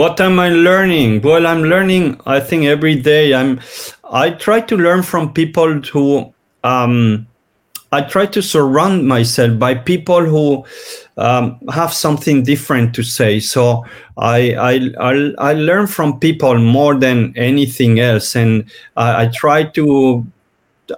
what am I learning? Well, I'm learning. I think every day. I'm. I try to learn from people who. Um, I try to surround myself by people who um, have something different to say. So I, I, I I learn from people more than anything else, and I, I try to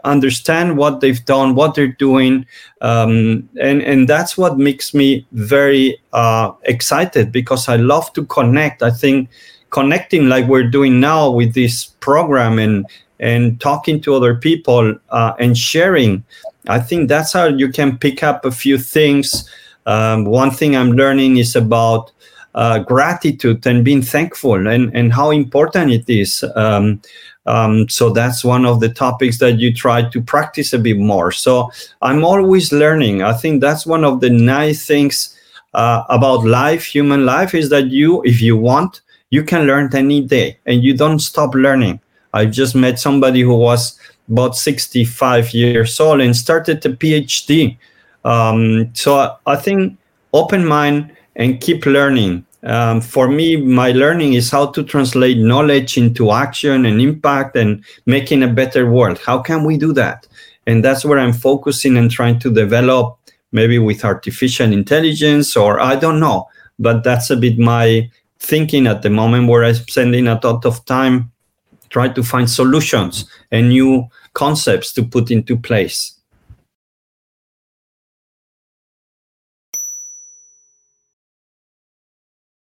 understand what they've done, what they're doing, um, and and that's what makes me very uh, excited because I love to connect. I think connecting like we're doing now with this program and and talking to other people uh, and sharing. I think that's how you can pick up a few things. Um, one thing I'm learning is about uh, gratitude and being thankful and, and how important it is. Um, um, so that's one of the topics that you try to practice a bit more. So I'm always learning. I think that's one of the nice things uh, about life, human life, is that you, if you want, you can learn any day and you don't stop learning. I just met somebody who was about 65 years old and started a PhD. Um, so I, I think open mind and keep learning um, for me, my learning is how to translate knowledge into action and impact and making a better world. How can we do that? And that's where I'm focusing and trying to develop, maybe with artificial intelligence or I don't know. But that's a bit my thinking at the moment where I'm spending a lot of time trying to find solutions and new concepts to put into place.